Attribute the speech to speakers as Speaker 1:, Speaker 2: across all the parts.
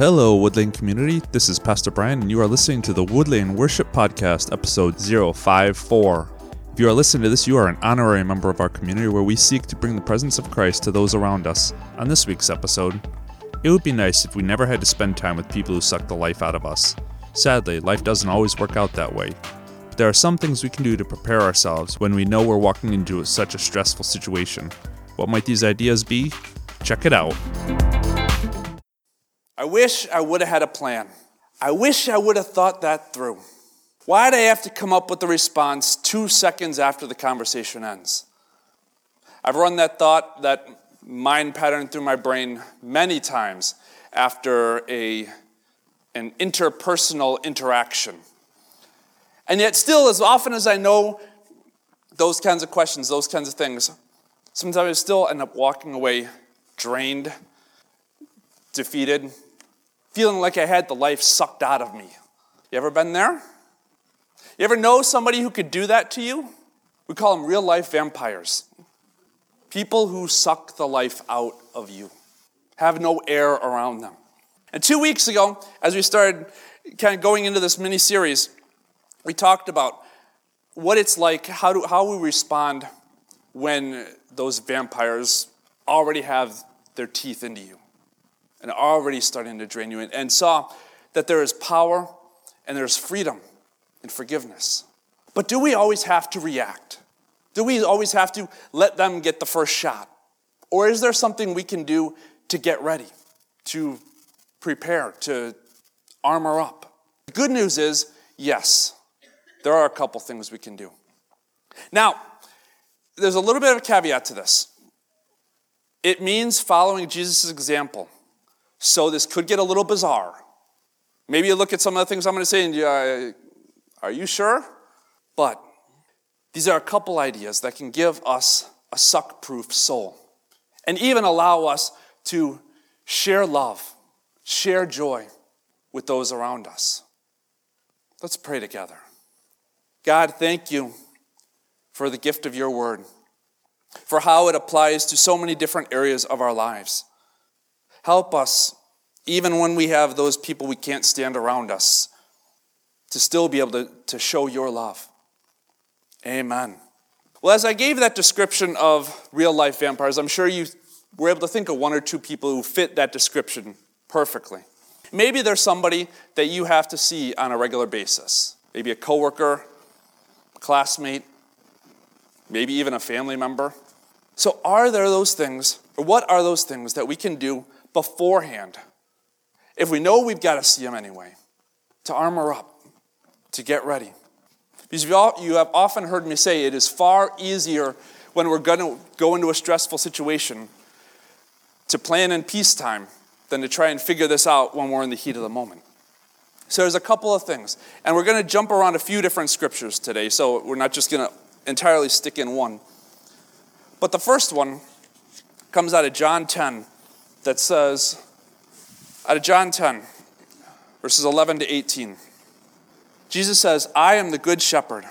Speaker 1: Hello, Woodlane community. This is Pastor Brian, and you are listening to the Woodlane Worship Podcast, episode 054. If you are listening to this, you are an honorary member of our community where we seek to bring the presence of Christ to those around us. On this week's episode, it would be nice if we never had to spend time with people who suck the life out of us. Sadly, life doesn't always work out that way. But there are some things we can do to prepare ourselves when we know we're walking into such a stressful situation. What might these ideas be? Check it out.
Speaker 2: I wish I would have had a plan. I wish I would have thought that through. Why'd I have to come up with the response two seconds after the conversation ends? I've run that thought, that mind pattern through my brain many times after a, an interpersonal interaction. And yet, still, as often as I know those kinds of questions, those kinds of things, sometimes I still end up walking away drained, defeated, feeling like I had the life sucked out of me. You ever been there? You ever know somebody who could do that to you? We call them real life vampires. People who suck the life out of you, have no air around them. And two weeks ago, as we started kind of going into this mini series, we talked about what it's like, how, do, how we respond when those vampires already have their teeth into you and already starting to drain you, and, saw that there is power and there's freedom and forgiveness. But do we always have to react? Do we always have to let them get the first shot? Or is there something we can do to get ready, to prepare, to armor up? The good news is yes, there are a couple things we can do. Now, there's a little bit of a caveat to this. It means following Jesus' example. So this could get a little bizarre. Maybe you look at some of the things I'm going to say and you, uh, are you sure? But these are a couple ideas that can give us a suck proof soul and even allow us to share love, share joy with those around us. Let's pray together. God, thank you for the gift of your word, for how it applies to so many different areas of our lives. Help us, even when we have those people we can't stand around us, to still be able to, to show your love. Amen. Well, as I gave that description of real life vampires, I'm sure you were able to think of one or two people who fit that description perfectly. Maybe there's somebody that you have to see on a regular basis. Maybe a coworker, classmate, maybe even a family member. So, are there those things, or what are those things that we can do beforehand if we know we've got to see them anyway, to armor up, to get ready? Because you have often heard me say it is far easier when we're going to go into a stressful situation to plan in peacetime than to try and figure this out when we're in the heat of the moment. So there's a couple of things. And we're going to jump around a few different scriptures today, so we're not just going to entirely stick in one. But the first one comes out of John 10 that says, out of John 10, verses 11 to 18. Jesus says, I am the good shepherd.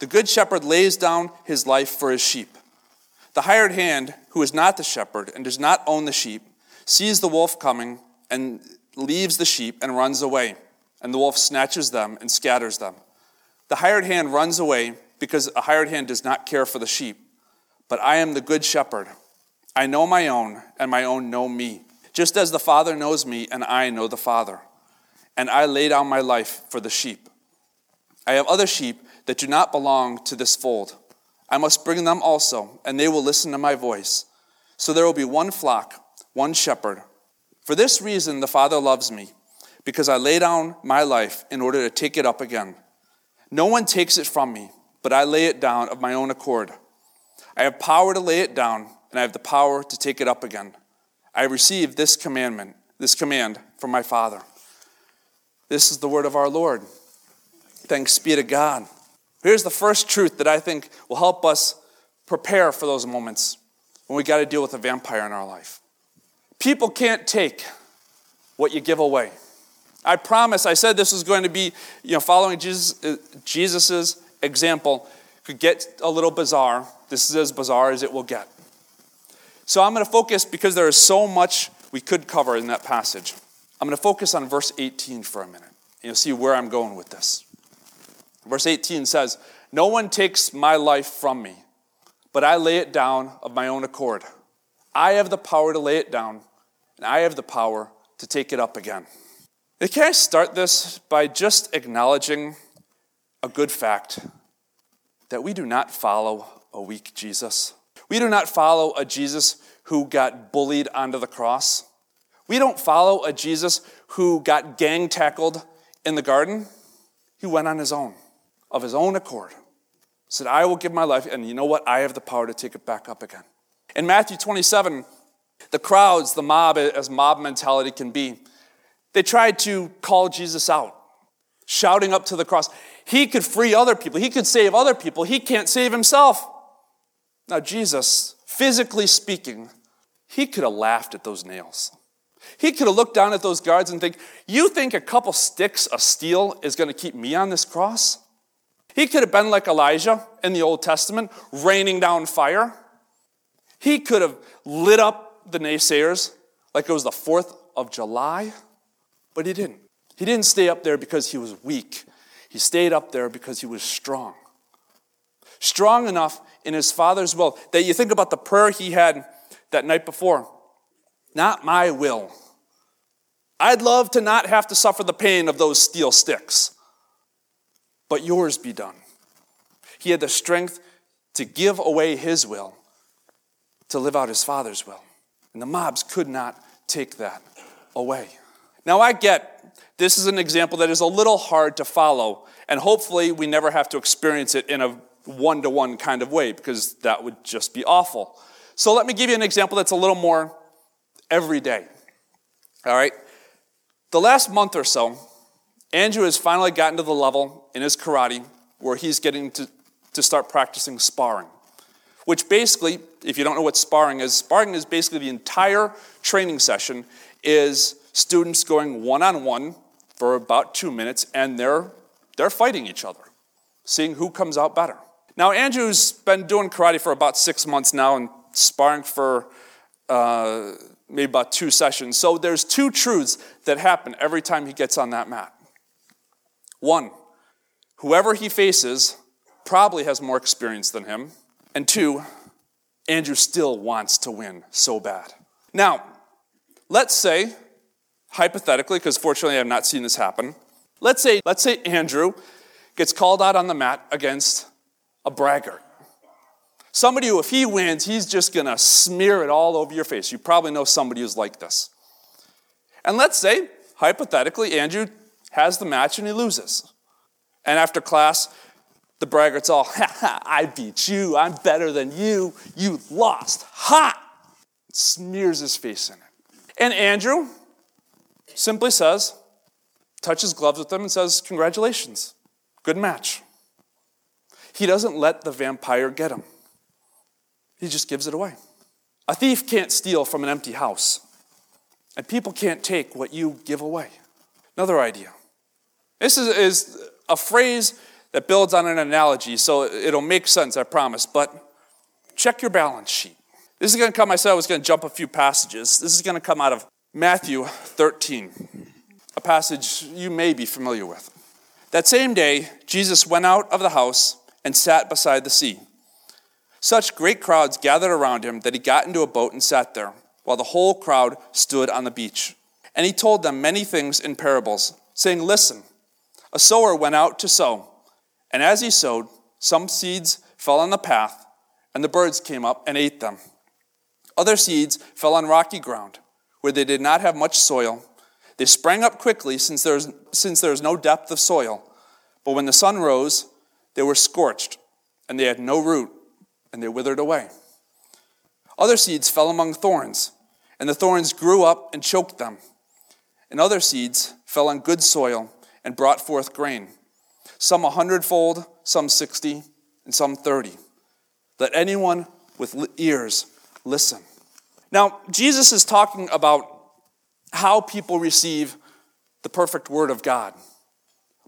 Speaker 2: The good shepherd lays down his life for his sheep. The hired hand, who is not the shepherd and does not own the sheep, sees the wolf coming and leaves the sheep and runs away, and the wolf snatches them and scatters them. The hired hand runs away because a hired hand does not care for the sheep. But I am the good shepherd. I know my own, and my own know me, just as the Father knows me, and I know the Father. And I lay down my life for the sheep. I have other sheep that do not belong to this fold. I must bring them also, and they will listen to my voice. So there will be one flock, one shepherd. For this reason, the Father loves me, because I lay down my life in order to take it up again. No one takes it from me but I lay it down of my own accord. I have power to lay it down, and I have the power to take it up again. I received this commandment, this command from my Father. This is the word of our Lord. Thanks be to God. Here's the first truth that I think will help us prepare for those moments when we got to deal with a vampire in our life. People can't take what you give away. I promise, I said this was going to be, you know, following Jesus, Jesus's example could get a little bizarre. This is as bizarre as it will get. So I'm going to focus because there is so much we could cover in that passage. I'm going to focus on verse 18 for a minute. And You'll see where I'm going with this. Verse 18 says, No one takes my life from me, but I lay it down of my own accord. I have the power to lay it down, and I have the power to take it up again. Can I start this by just acknowledging a good fact that we do not follow a weak Jesus? We do not follow a Jesus who got bullied onto the cross. We don't follow a Jesus who got gang tackled in the garden. He went on his own, of his own accord. Said, I will give my life, and you know what? I have the power to take it back up again. In Matthew 27, the crowds, the mob, as mob mentality can be, they tried to call Jesus out, shouting up to the cross. He could free other people, he could save other people, he can't save himself. Now, Jesus, physically speaking, he could have laughed at those nails. He could have looked down at those guards and think, You think a couple sticks of steel is going to keep me on this cross? He could have been like Elijah in the Old Testament, raining down fire. He could have lit up the naysayers like it was the 4th of July, but he didn't. He didn't stay up there because he was weak. He stayed up there because he was strong. Strong enough in his Father's will that you think about the prayer he had that night before. Not my will. I'd love to not have to suffer the pain of those steel sticks, but yours be done. He had the strength to give away his will, to live out his Father's will. And the mobs could not take that away. Now, I get this is an example that is a little hard to follow, and hopefully, we never have to experience it in a one to one kind of way because that would just be awful. So, let me give you an example that's a little more every day. All right? The last month or so, Andrew has finally gotten to the level in his karate where he's getting to, to start practicing sparring. Which basically, if you don't know what sparring is, sparring is basically the entire training session is students going one on one for about two minutes and they're, they're fighting each other, seeing who comes out better. Now, Andrew's been doing karate for about six months now and sparring for uh, maybe about two sessions. So there's two truths that happen every time he gets on that mat. One, whoever he faces probably has more experience than him. And two, Andrew still wants to win so bad. Now, let's say, hypothetically, because fortunately I've not seen this happen, let's say, let's say Andrew gets called out on the mat against a braggart. Somebody who, if he wins, he's just going to smear it all over your face. You probably know somebody who's like this. And let's say, hypothetically, Andrew has the match and he loses. And after class, the braggart's all, ha ha, I beat you. I'm better than you. You lost. Ha! Smears his face in it. And Andrew simply says, touches gloves with him and says, Congratulations. Good match. He doesn't let the vampire get him. He just gives it away. A thief can't steal from an empty house, and people can't take what you give away. Another idea. This is, is a phrase that builds on an analogy, so it'll make sense, I promise. But check your balance sheet. This is going to come, I said I was going to jump a few passages. This is going to come out of Matthew 13, a passage you may be familiar with. That same day, Jesus went out of the house and sat beside the sea. Such great crowds gathered around him that he got into a boat and sat there, while the whole crowd stood on the beach. And he told them many things in parables, saying, Listen, a sower went out to sow, and as he sowed, some seeds fell on the path, and the birds came up and ate them. Other seeds fell on rocky ground, where they did not have much soil. They sprang up quickly, since there was, since no depth of soil. But when the sun rose, they were scorched, and they had no root and they withered away. Other seeds fell among thorns, and the thorns grew up and choked them. And other seeds fell on good soil and brought forth grain, some a hundredfold, some sixty, and some thirty. Let anyone with ears listen. Now, Jesus is talking about how people receive the perfect word of God.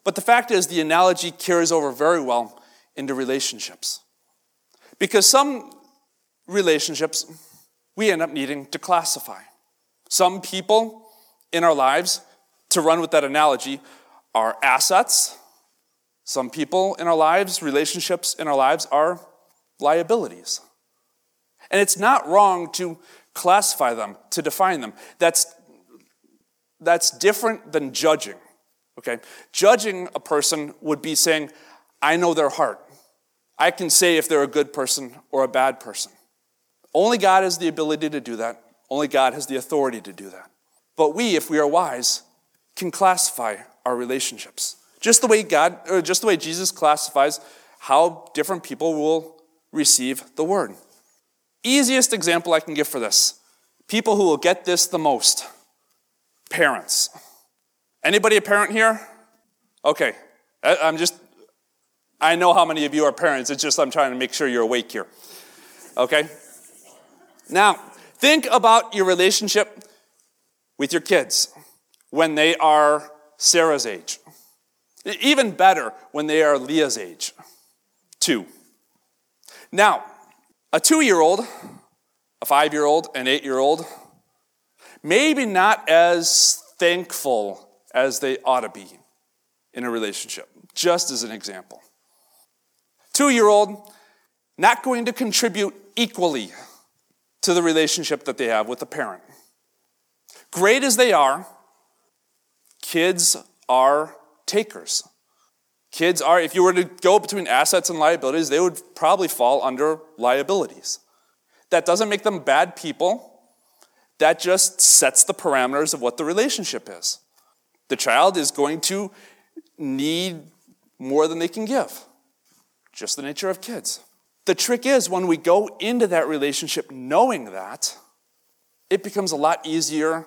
Speaker 2: But the fact is, the analogy carries over very well into relationships. Because some relationships we end up needing to classify. Some people in our lives to run with that analogy, are assets. Some people in our lives, relationships in our lives, are liabilities. And it's not wrong to classify them, to define them. That's, that's different than judging. Okay? Judging a person would be saying, I know their heart. I can say if they're a good person or a bad person. Only God has the ability to do that. Only God has the authority to do that. But we, if we are wise, can classify our relationships. Just the way God, or just the way Jesus classifies how different people will receive the word. Easiest example I can give for this people who will get this the most parents. Anybody a parent here? Okay. I'm just, I know how many of you are parents. It's just I'm trying to make sure you're awake here. Okay? Now, think about your relationship with your kids when they are Sarah's age. Even better, when they are Leah's age. Two. Now, a two year old, a five year old, an eight year old, maybe not as thankful as they ought to be in a relationship, just as an example. Two year old, not going to contribute equally to the relationship that they have with the parent. Great as they are, kids are takers. Kids are, if you were to go between assets and liabilities, they would probably fall under liabilities. That doesn't make them bad people. That just sets the parameters of what the relationship is. The child is going to need more than they can give. Just the nature of kids. The trick is when we go into that relationship knowing that, it becomes a lot easier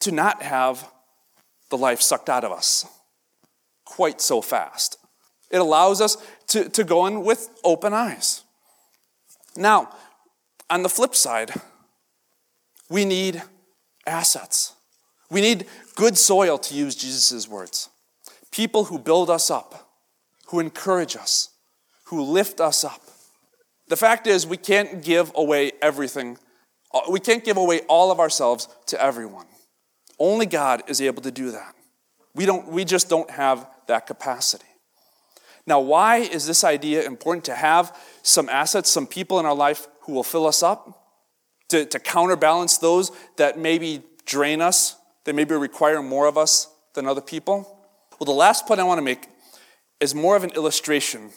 Speaker 2: to not have the life sucked out of us quite so fast. It allows us to, to go in with open eyes. Now, on the flip side, we need assets. We need good soil, to use Jesus' words. People who build us up, who encourage us, who lift us up. The fact is, we can't give away everything. Uh, we can't give away all of ourselves to everyone. Only God is able to do that. We, don't, we just don't have that capacity. Now, why is this idea important to have some assets, some people in our life who will fill us up, to, to counterbalance those that maybe drain us, that maybe require more of us than other people? Well, the last point I want to make is more of an illustration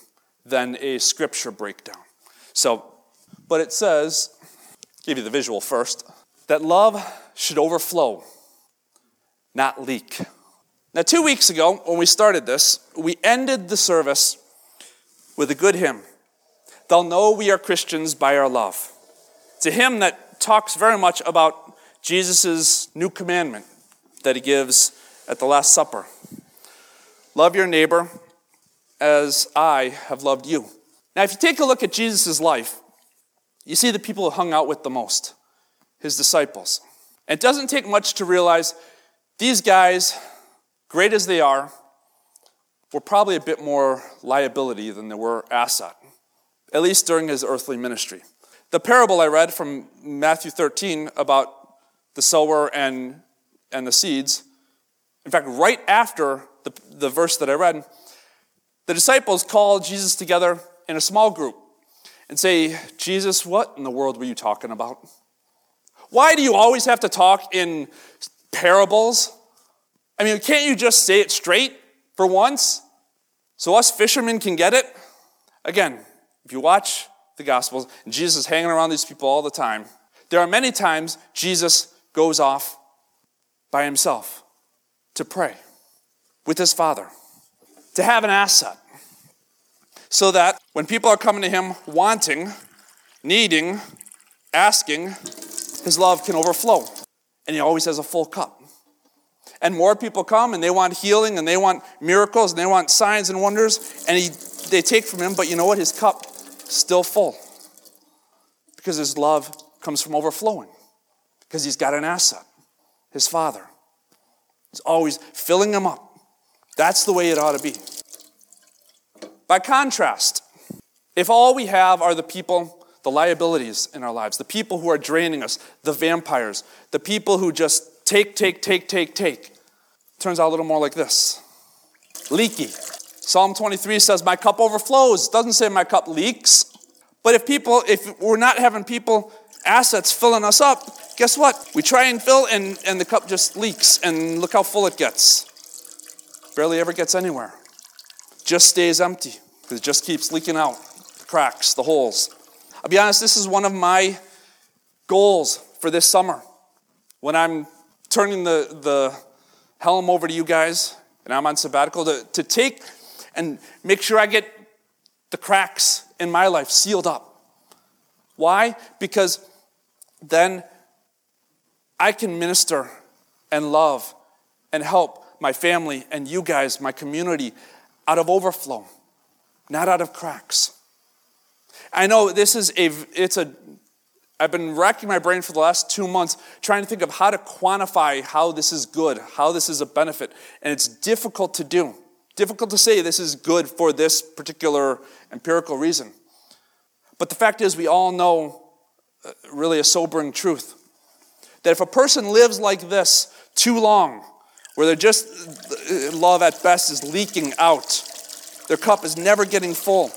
Speaker 2: than a scripture breakdown. So, but it says, give you the visual first, that love should overflow, not leak. Now, two weeks ago, when we started this, we ended the service with a good hymn. They'll know we are Christians by our love. It's a hymn that talks very much about Jesus' new commandment that he gives at the Last Supper Love your neighbor as I have loved you. Now, if you take a look at Jesus' life, you see the people who hung out with the most his disciples. It doesn't take much to realize these guys great as they are, were probably a bit more liability than they were asset, at least during his earthly ministry. The parable I read from Matthew 13 about the sower and, and the seeds, in fact, right after the, the verse that I read, the disciples call Jesus together in a small group and say, Jesus, what in the world were you talking about? Why do you always have to talk in parables? I mean, can't you just say it straight for once so us fishermen can get it? Again, if you watch the Gospels, Jesus is hanging around these people all the time. There are many times Jesus goes off by himself to pray with his Father, to have an asset, so that when people are coming to him wanting, needing, asking, his love can overflow. And he always has a full cup and more people come and they want healing and they want miracles and they want signs and wonders and he, they take from him but you know what his cup still full because his love comes from overflowing because he's got an asset his father he's always filling him up that's the way it ought to be by contrast if all we have are the people the liabilities in our lives, the people who are draining us, the vampires, the people who just take, take, take, take, take. turns out a little more like this leaky. Psalm 23 says, My cup overflows. Doesn't say my cup leaks. But if people, if we're not having people, assets filling us up, guess what? We try and fill and, and the cup just leaks and look how full it gets. Barely ever gets anywhere. Just stays empty because it just keeps leaking out the cracks, the holes. I'll be honest, this is one of my goals for this summer. When I'm turning the, the helm over to you guys and I'm on sabbatical, to, to take and make sure I get the cracks in my life sealed up. Why? Because then I can minister and love and help my family and you guys, my community, out of overflow, not out of cracks. I know this is a, it's a, I've been racking my brain for the last two months trying to think of how to quantify how this is good, how this is a benefit, and it's difficult to do. Difficult to say this is good for this particular empirical reason. But the fact is, we all know really a sobering truth that if a person lives like this too long, where they're just, love at best is leaking out, their cup is never getting full,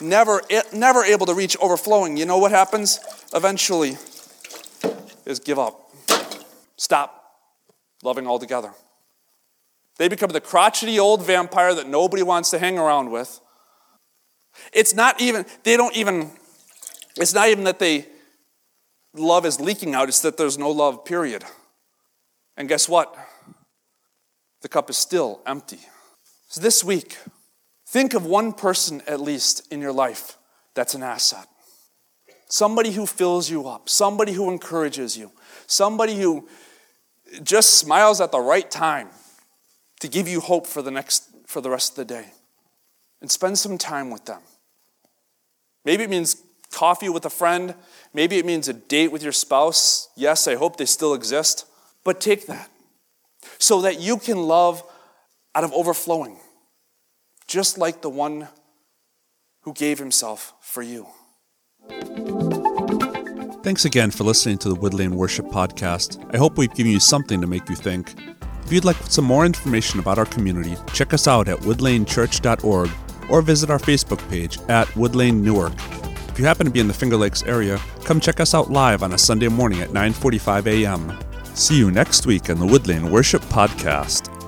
Speaker 2: never, never able to reach overflowing, you know what happens eventually? Is give up. Stop loving altogether. They become the crotchety old vampire that nobody wants to hang around with. It's not even, they don't even, it's not even that they, love is leaking out, it's that there's no love, period. And guess what? The cup is still empty. So this week, think of one person at least in your life that's an asset. Somebody who fills you up, somebody who encourages you, somebody who just smiles at the right time to give you hope for the next for the rest of the day. And spend some time with them. Maybe it means coffee with a friend, maybe it means a date with your spouse. Yes, I hope they still exist. But take that so that you can love out of overflowing, just like the one who gave himself for you.
Speaker 1: Thanks again for listening to the Woodlane Worship Podcast. I hope we've given you something to make you think. If you'd like some more information about our community, check us out at woodlanechurch.org or visit our Facebook page at Woodlane Newark. If you happen to be in the Finger Lakes area, come check us out live on a Sunday morning at 9:45 a.m. See you next week on the Woodlane Worship Podcast.